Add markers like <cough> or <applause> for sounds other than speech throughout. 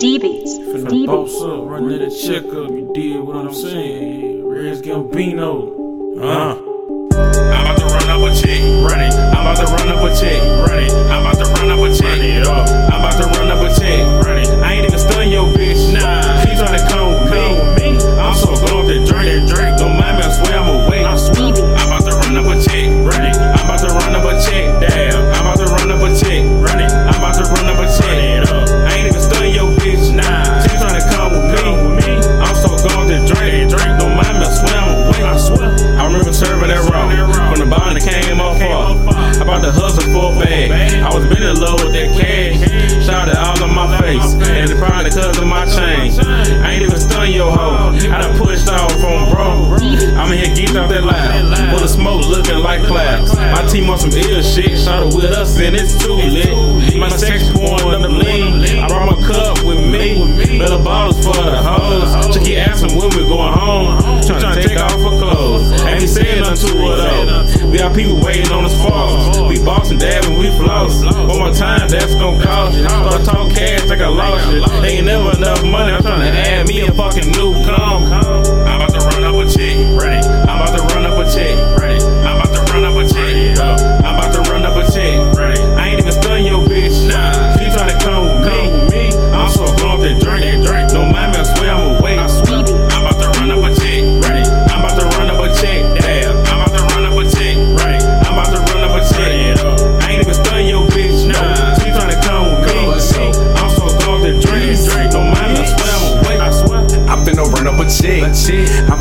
DeeBeats. Finna D boss beats. up, run to the checkup, you did what I'm saying. Rez Gambino. Uh. I'm about to run up a check, The that came off far. I bought the hustle for a bag. I was been in love with that cash. Shot it all on my face. And it's probably cause of my chain. I ain't even stun your hoe. I done pushed off from bro. I'm in here geeked off that loud. Full of smoke looking like clouds. My team on some ill shit. Shot it with us and it's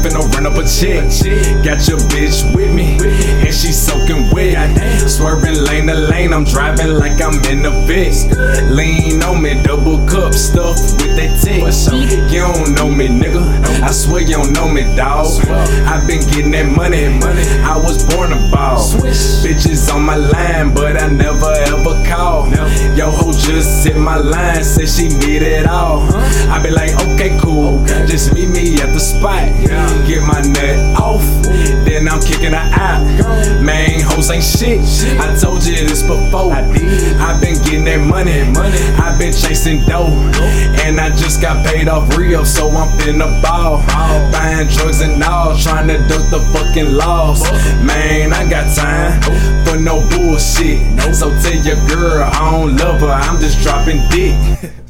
finna run up a check. Got your bitch with me, and she soaking wet. Swerving lane to lane, I'm driving like I'm in the Vic. Lean on me, double cup stuffed with that tick. You don't know me, nigga. I swear you don't know me, dawg. i been getting that money. I was born a ball. Bitches on my line, but I never ever call. Yo, ho just hit my line, said she need it all. I be like, okay, cool. Just meet me at the spot. Get my nut off, then I'm kicking her out. Man, hoes ain't shit. I told you this before. i been getting that money. i been chasing dough. And I just got paid off Rio, so I'm finna ball. Buying drugs and all, trying to duck the fucking laws. Man, I got time for no bullshit. So tell your girl I don't love her, I'm just dropping dick. <laughs>